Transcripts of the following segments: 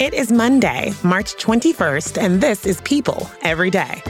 It is Monday, March 21st, and this is People Every Day.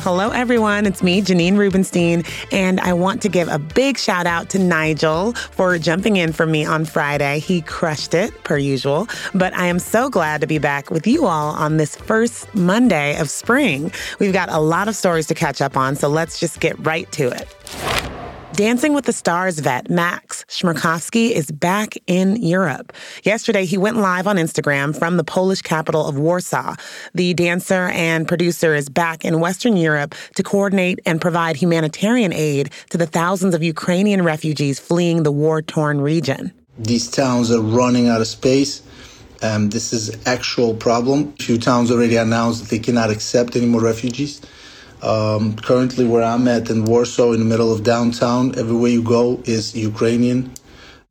Hello, everyone. It's me, Janine Rubenstein, and I want to give a big shout out to Nigel for jumping in for me on Friday. He crushed it, per usual, but I am so glad to be back with you all on this first Monday of spring. We've got a lot of stories to catch up on, so let's just get right to it. Dancing with the Stars vet Max Chmerkovskiy is back in Europe. Yesterday, he went live on Instagram from the Polish capital of Warsaw. The dancer and producer is back in Western Europe to coordinate and provide humanitarian aid to the thousands of Ukrainian refugees fleeing the war torn region. These towns are running out of space. Um, this is actual problem. A few towns already announced that they cannot accept any more refugees. Um, currently, where I'm at in Warsaw, in the middle of downtown, everywhere you go is Ukrainian.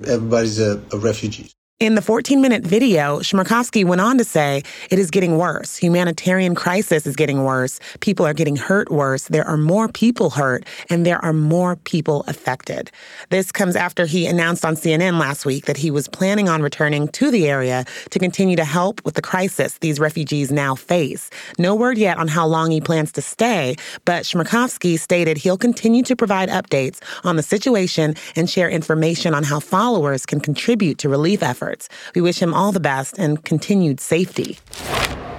Everybody's a, a refugee. In the 14 minute video, Chmerkovskiy went on to say, It is getting worse. Humanitarian crisis is getting worse. People are getting hurt worse. There are more people hurt, and there are more people affected. This comes after he announced on CNN last week that he was planning on returning to the area to continue to help with the crisis these refugees now face. No word yet on how long he plans to stay, but Chmerkovskiy stated he'll continue to provide updates on the situation and share information on how followers can contribute to relief efforts efforts. We wish him all the best and continued safety.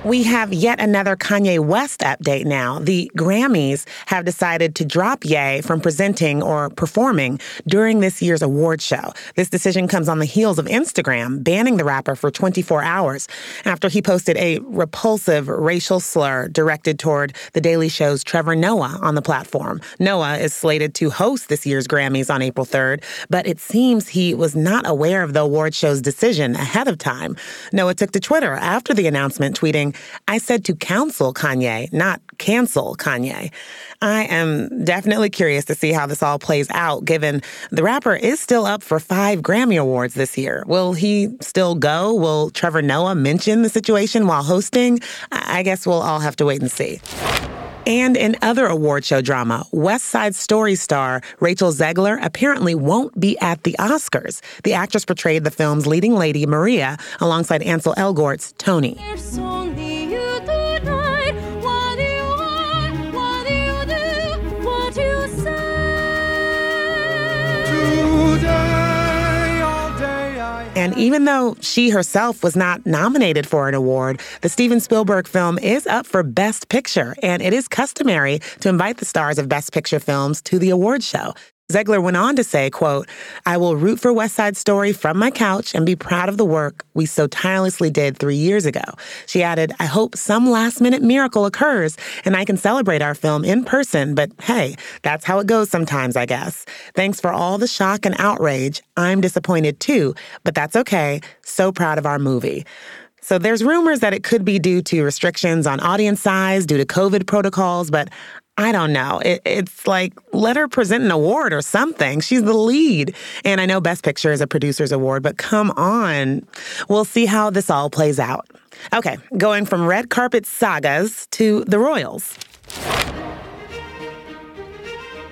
We have yet another Kanye West update now. The Grammys have decided to drop Ye from presenting or performing during this year's award show. This decision comes on the heels of Instagram banning the rapper for 24 hours after he posted a repulsive racial slur directed toward The Daily Show's Trevor Noah on the platform. Noah is slated to host this year's Grammys on April 3rd, but it seems he was not aware of the award show's decision ahead of time. Noah took to Twitter after the announcement, tweeting, I said to counsel Kanye, not cancel Kanye. I am definitely curious to see how this all plays out, given the rapper is still up for five Grammy Awards this year. Will he still go? Will Trevor Noah mention the situation while hosting? I guess we'll all have to wait and see. And in other award show drama, West Side Story star Rachel Zegler apparently won't be at the Oscars. The actress portrayed the film's leading lady, Maria, alongside Ansel Elgort's Tony. And even though she herself was not nominated for an award, the Steven Spielberg film is up for Best Picture, and it is customary to invite the stars of Best Picture films to the award show. Zegler went on to say, quote, I will root for West Side Story from my couch and be proud of the work we so tirelessly did three years ago. She added, I hope some last minute miracle occurs and I can celebrate our film in person, but hey, that's how it goes sometimes, I guess. Thanks for all the shock and outrage. I'm disappointed too, but that's okay. So proud of our movie. So there's rumors that it could be due to restrictions on audience size due to COVID protocols, but I don't know. It, it's like, let her present an award or something. She's the lead. And I know Best Picture is a producer's award, but come on. We'll see how this all plays out. Okay, going from red carpet sagas to the Royals.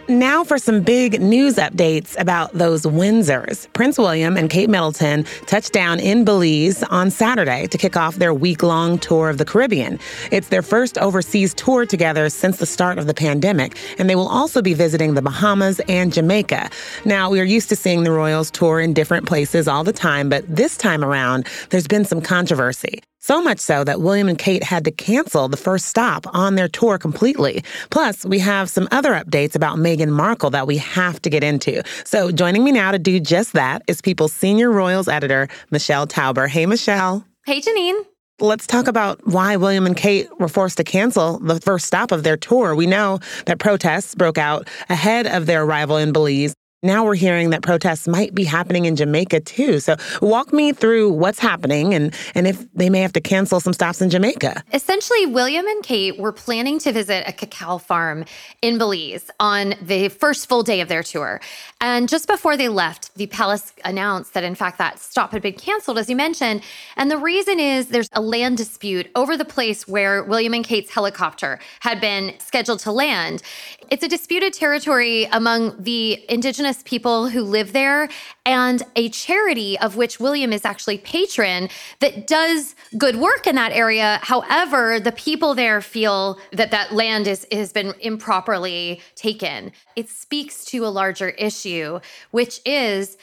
Now for some big news updates about those Windsors. Prince William and Kate Middleton touched down in Belize on Saturday to kick off their week long tour of the Caribbean. It's their first overseas tour together since the start of the pandemic, and they will also be visiting the Bahamas and Jamaica. Now, we are used to seeing the Royals tour in different places all the time, but this time around, there's been some controversy. So much so that William and Kate had to cancel the first stop on their tour completely. Plus, we have some other updates about Meghan Markle that we have to get into. So, joining me now to do just that is People's senior Royals editor, Michelle Tauber. Hey, Michelle. Hey, Janine. Let's talk about why William and Kate were forced to cancel the first stop of their tour. We know that protests broke out ahead of their arrival in Belize Now we're hearing that protests might be happening in Jamaica too. So walk me through what's happening and, and if they may have to cancel some stops in Jamaica. Essentially, William and Kate were planning to visit a cacao farm in Belize on the first full day of their tour. And just before they left, the palace announced that, in fact, that stop had been canceled, as you mentioned. And the reason is there's a land dispute over the place where William and Kate's helicopter had been scheduled to land. It's a disputed territory among the indigenous people who live there and a charity of which William is actually patron that does good work in that area. However, the people there feel that that land is has been improperly taken. It speaks to a larger issue, which is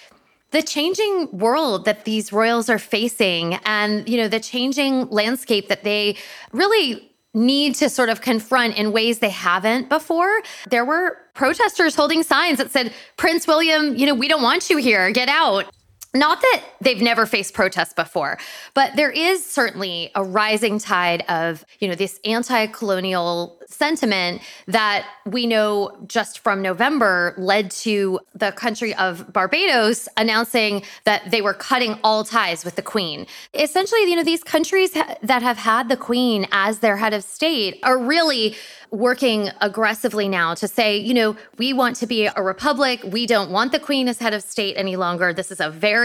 the changing world that these royals are facing and you know the changing landscape that they really need to sort of confront in ways they haven't before. There were protesters holding signs that said, Prince William, you know, we don't want you here, get out. Not that they've never faced protests before, but there is certainly a rising tide of, you know, this anti-colonial sentiment that we know just from November led to the country of Barbados announcing that they were cutting all ties with the queen. Essentially, you know, these countries ha- that have had the queen as their head of state are really working aggressively now to say, you know, we want to be a republic. We don't want the queen as head of state any longer. This is a very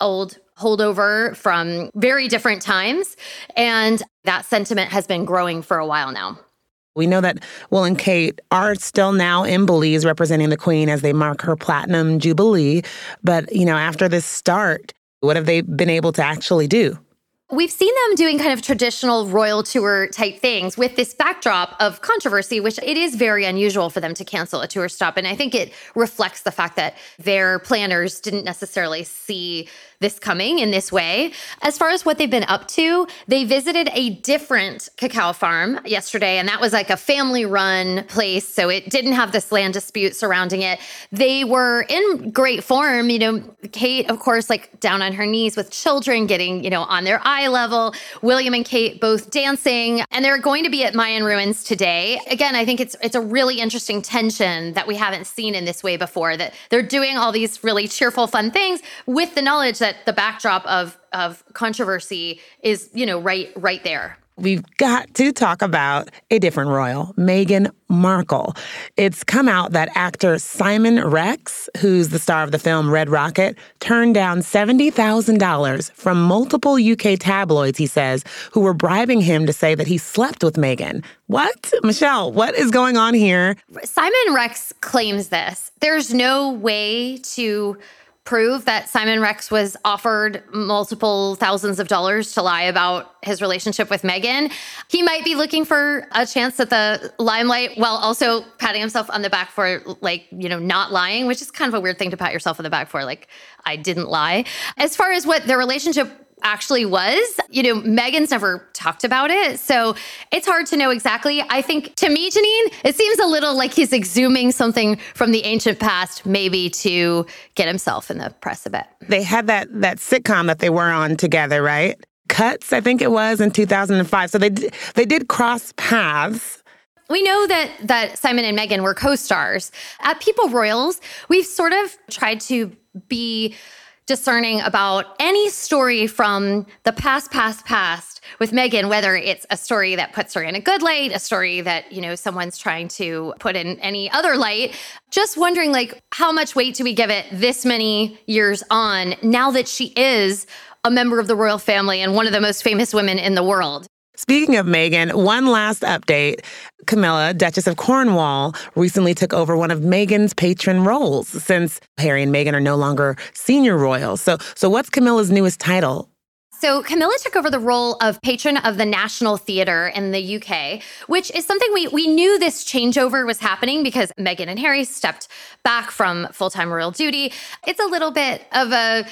old holdover from very different times. And that sentiment has been growing for a while now. We know that Will and Kate are still now in Belize representing the Queen as they mark her platinum jubilee. But, you know, after this start, what have they been able to actually do? We've seen them doing kind of traditional royal tour type things with this backdrop of controversy, which it is very unusual for them to cancel a tour stop. And I think it reflects the fact that their planners didn't necessarily see this coming in this way. As far as what they've been up to, they visited a different cacao farm yesterday, and that was like a family run place. So it didn't have this land dispute surrounding it. They were in great form. You know, Kate, of course, like down on her knees with children, getting, you know, on their eye level. William and Kate both dancing, and they're going to be at Mayan ruins today. Again, I think it's it's a really interesting tension that we haven't seen in this way before. That they're doing all these really cheerful, fun things with the knowledge that the backdrop of of controversy is, you know, right right there. We've got to talk about a different royal, Meghan Markle. It's come out that actor Simon Rex, who's the star of the film Red Rocket, turned down $70,000 from multiple UK tabloids, he says, who were bribing him to say that he slept with Meghan. What? Michelle, what is going on here? Simon Rex claims this. There's no way to prove that Simon Rex was offered multiple thousands of dollars to lie about his relationship with Meghan. He might be looking for a chance at the limelight while also patting himself on the back for like, you know, not lying, which is kind of a weird thing to pat yourself on the back for like I didn't lie. As far as what their relationship actually was. You know, Meghan's never talked about it. So it's hard to know exactly. I think to me, Janine, it seems a little like he's exhuming something from the ancient past, maybe to get himself in the press a bit. They had that that sitcom that they were on together, right? Cuts, I think it was in 2005. So they they did cross paths. We know that that Simon and Meghan were co-stars. At People Royals, we've sort of tried to be discerning about any story from the past, past, past with Meghan, whether it's a story that puts her in a good light, a story that, you know, someone's trying to put in any other light. Just wondering, like, how much weight do we give it this many years on now that she is a member of the royal family and one of the most famous women in the world? Speaking of Meghan, one last update. Camilla, Duchess of Cornwall, recently took over one of Meghan's patron roles since Harry and Meghan are no longer senior royals. So, so what's Camilla's newest title? So, Camilla took over the role of patron of the National Theatre in the UK, which is something we, we knew this changeover was happening because Meghan and Harry stepped back from full time royal duty. It's a little bit of a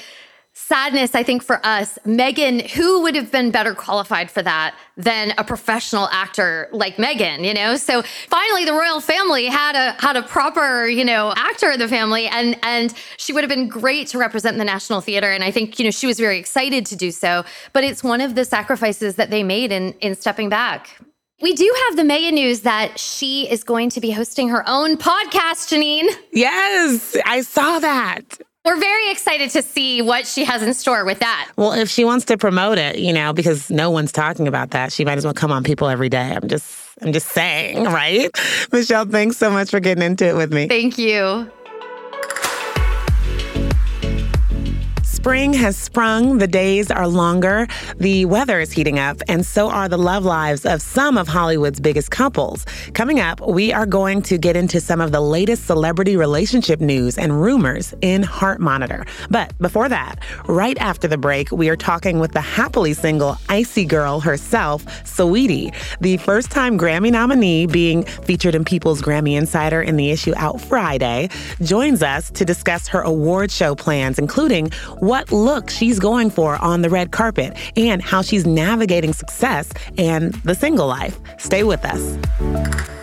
sadness, I think, for us, Meghan, who would have been better qualified for that than a professional actor like Meghan, you know? So finally the royal family had a had a proper, you know, actor in the family and and she would have been great to represent the National Theater. And I think, you know, she was very excited to do so. But it's one of the sacrifices that they made in in stepping back. We do have the mega news that she is going to be hosting her own podcast, Janine. Yes, I saw that. We're very excited to see what she has in store with that. Well, if she wants to promote it, you know, because no one's talking about that, she might as well come on People Every Day. I'm just I'm just saying, right? Michelle, thanks so much for getting into it with me. Thank you. Spring has sprung, the days are longer, the weather is heating up, and so are the love lives of some of Hollywood's biggest couples. Coming up, we are going to get into some of the latest celebrity relationship news and rumors in Heart Monitor. But before that, right after the break, we are talking with the happily single icy girl herself, Saweetie, the first time Grammy nominee being featured in People's Grammy Insider in the issue out Friday, joins us to discuss her award show plans, including what look she's going for on the red carpet and how she's navigating success and the single life. Stay with us.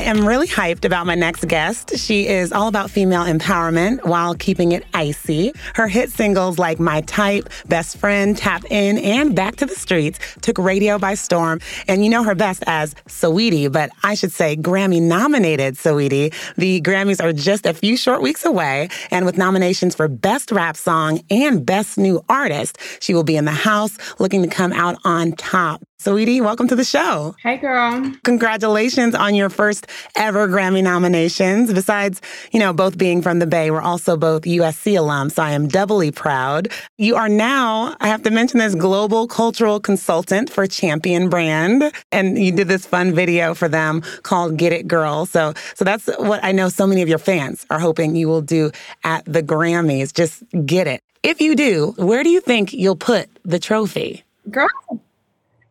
I am really hyped about my next guest. She is all about female empowerment while keeping it icy. Her hit singles like My Type, Best Friend, Tap In, and Back to the Streets took radio by storm. And you know her best as Saweetie, but I should say Grammy nominated Saweetie. The Grammys are just a few short weeks away, and with nominations for Best Rap Song and Best New Artist, she will be in the house looking to come out on top. Saweetie, welcome to the show. Hey, girl. Congratulations on your first ever Grammy nominations. Besides, you know, both being from the Bay, we're also both USC alums, so I am doubly proud. You are now, I have to mention this, global cultural consultant for Champion Brand, and you did this fun video for them called Get It Girl. So, so that's what I know so many of your fans are hoping you will do at the Grammys. Just get it. If you do, where do you think you'll put the trophy? Girl,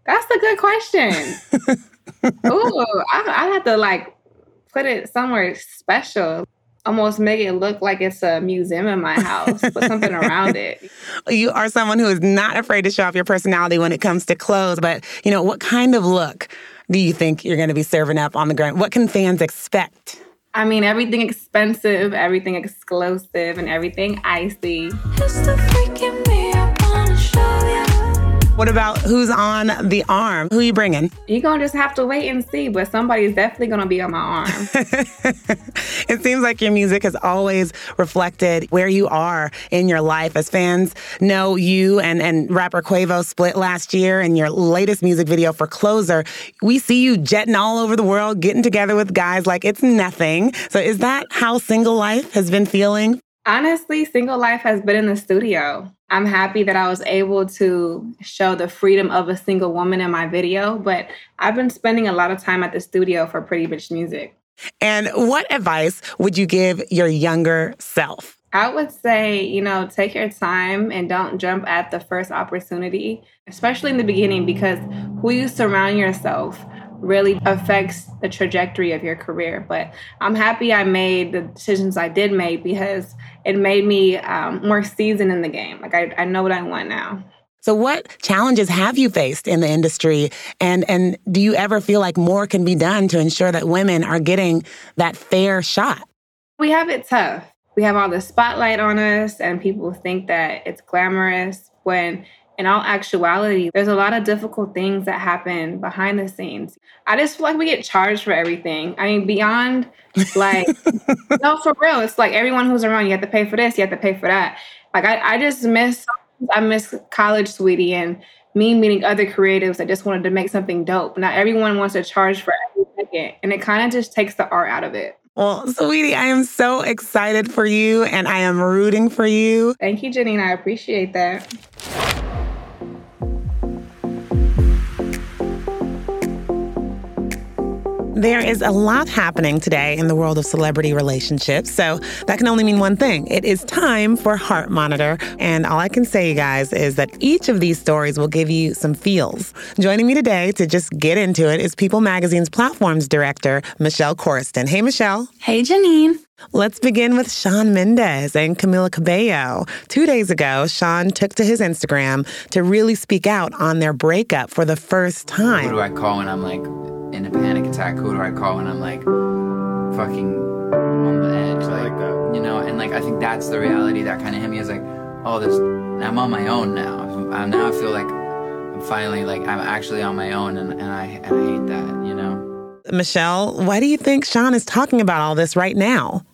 that's a good question. Ooh, I, I have to like put it somewhere special. Almost make it look like it's a museum in my house. Put something around it. You are someone who is not afraid to show off your personality when it comes to clothes. But you know, what kind of look do you think you're going to be serving up on the ground? What can fans expect? I mean, everything expensive, everything exclusive, and everything icy. What about who's on the arm? Who you bringing? You're going to just have to wait and see, but somebody's definitely going to be on my arm. it seems like your music has always reflected where you are in your life. As fans know you and, and rapper Quavo split last year and your latest music video for Closer, we see you jetting all over the world, getting together with guys like it's nothing. So is that how single life has been feeling? Honestly, single life has been in the studio. I'm happy that I was able to show the freedom of a single woman in my video, but I've been spending a lot of time at the studio for Pretty Bitch Music. And what advice would you give your younger self? I would say, you know, take your time and don't jump at the first opportunity, especially in the beginning, because who you surround yourself really affects the trajectory of your career. But I'm happy I made the decisions I did make because it made me um, more seasoned in the game. Like I, I know what I want now. So what challenges have you faced in the industry and and do you ever feel like more can be done to ensure that women are getting that fair shot? We have it tough. We have all the spotlight on us and people think that it's glamorous when in all actuality, there's a lot of difficult things that happen behind the scenes. I just feel like we get charged for everything. I mean, beyond like, no, for real, it's like everyone who's around, you have to pay for this, you have to pay for that. Like, I, I just miss, I miss college, Saweetie, and me meeting other creatives that just wanted to make something dope. Not everyone wants to charge for every second, and it kind of just takes the art out of it. Well, Saweetie, I am so excited for you and I am rooting for you. Thank you, Janine. I appreciate that. There is a lot happening today in the world of celebrity relationships, so that can only mean one thing. It is time for Heart Monitor, and all I can say, you guys, is that each of these stories will give you some feels. Joining me today to just get into it is People Magazine's Platforms Director, Michelle Coriston. Hey, Michelle. Hey, Janine. Let's begin with Shawn Mendes and Camila Cabello. Two days ago, Shawn took to his Instagram to really speak out on their breakup for the first time. Who do I call when I'm like in a panic attack? Who do I call when I'm like fucking on the edge? Like, like you know, and like I think that's the reality that kind of hit me. Is like, oh, this. I'm on my own now. I, Now I feel like I'm finally like I'm actually on my own, and, and I and I hate that. You know. Michelle, why do you think Shawn is talking about all this right now?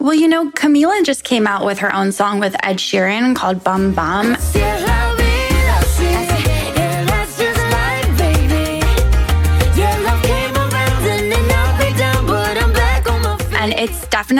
Well, you know, Camila just came out with her own song with Ed Sheeran called Bam Bam.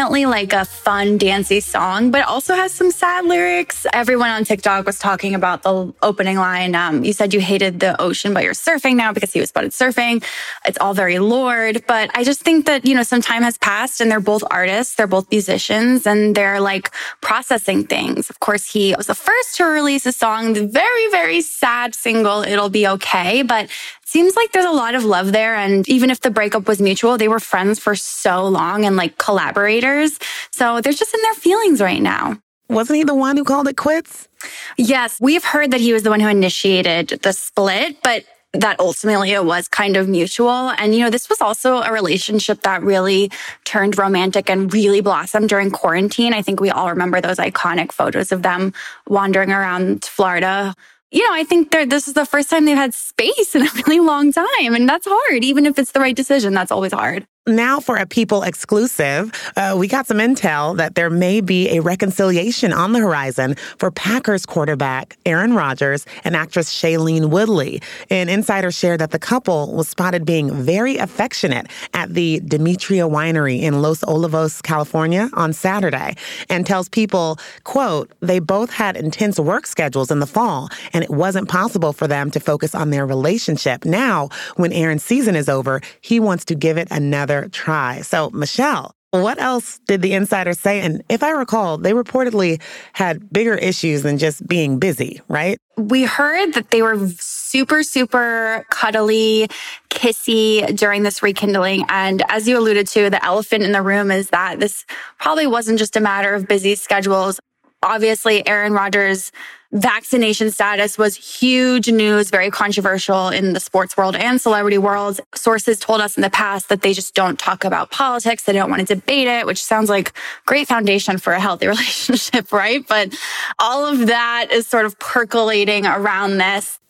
Definitely like a fun, dancey song, but also has some sad lyrics. Everyone on TikTok was talking about the opening line. Um, you said you hated the ocean, but you're surfing now because he was spotted surfing. It's all very Lorde. but I just think that, you know, some time has passed and they're both artists, they're both musicians, and they're like processing things. Of course, he was the first to release a song, the very, very sad single, It'll Be Okay, but seems like there's a lot of love there. And even if the breakup was mutual, they were friends for so long and like collaborators. So they're just in their feelings right now. Wasn't he the one who called it quits? Yes, we've heard that he was the one who initiated the split, but that ultimately it was kind of mutual. And, you know, this was also a relationship that really turned romantic and really blossomed during quarantine. I think we all remember those iconic photos of them wandering around Florida you know, I think this is the first time they've had space in a really long time. And that's hard. Even if it's the right decision, that's always hard. Now, for a People exclusive, uh, we got some intel that there may be a reconciliation on the horizon for Packers quarterback Aaron Rodgers and actress Shailene Woodley. An insider shared that the couple was spotted being very affectionate at the Demetria Winery in Los Olivos, California on Saturday, and tells people, quote, they both had intense work schedules in the fall, and it wasn't possible for them to focus on their relationship. Now, when Aaron's season is over, he wants to give it another another try. So, Michelle, what else did the insiders say? And if I recall, they reportedly had bigger issues than just being busy, right? We heard that they were super, super cuddly, kissy during this rekindling. And as you alluded to, the elephant in the room is that this probably wasn't just a matter of busy schedules. Obviously, Aaron Rodgers vaccination status was huge news, very controversial in the sports world and celebrity world. Sources told us in the past that they just don't talk about politics. They don't want to debate it, which sounds like great foundation for a healthy relationship, right? But all of that is sort of percolating around this.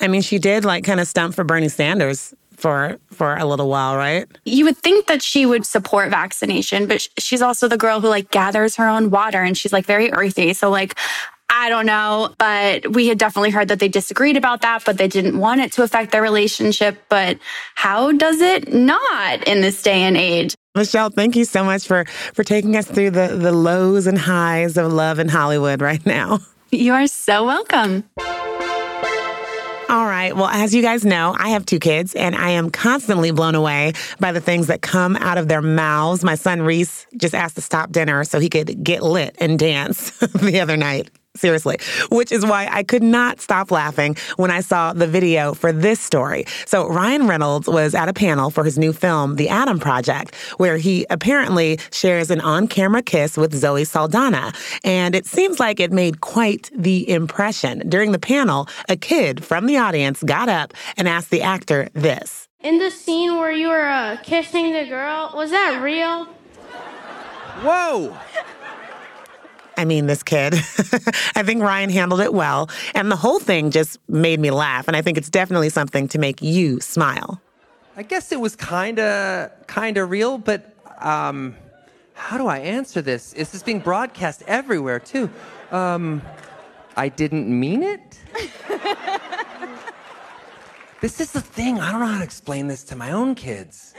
I mean, she did like kind of stump for Bernie Sanders for for a little while, right? You would think that she would support vaccination, but she's also the girl who like gathers her own water and she's like very earthy. So like I don't know, but we had definitely heard that they disagreed about that, but they didn't want it to affect their relationship. But how does it not in this day and age? Michelle, thank you so much for for taking us through the the lows and highs of love in Hollywood right now. You are so welcome. All right. Well, as you guys know, I have two kids and I am constantly blown away by the things that come out of their mouths. My son Reese just asked to stop dinner so he could get lit and dance the other night. Seriously, which is why I could not stop laughing when I saw the video for this story. So, Ryan Reynolds was at a panel for his new film, The Adam Project, where he apparently shares an on camera kiss with Zoe Saldana. And it seems like it made quite the impression. During the panel, a kid from the audience got up and asked the actor this In the scene where you were uh, kissing the girl, was that real? Whoa! I mean, this kid. I think Ryan handled it well. And the whole thing just made me laugh. And I think it's definitely something to make you smile. I guess it was kind of kind of real, but um, how do I answer this? Is this being broadcast everywhere too? Um, I didn't mean it. this is the thing. I don't know how to explain this to my own kids.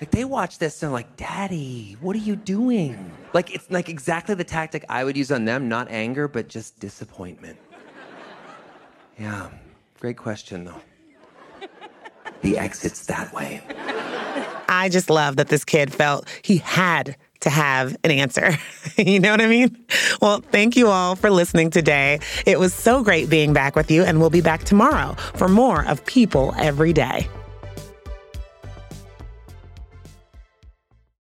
Like they watch this and like, "Daddy, what are you doing?" Like it's like exactly the tactic I would use on them, not anger, but just disappointment. Yeah, great question though. The exit's that way. I just love that this kid felt he had to have an answer. you know what I mean? Well, thank you all for listening today. It was so great being back with you, and we'll be back tomorrow for more of People Every Day.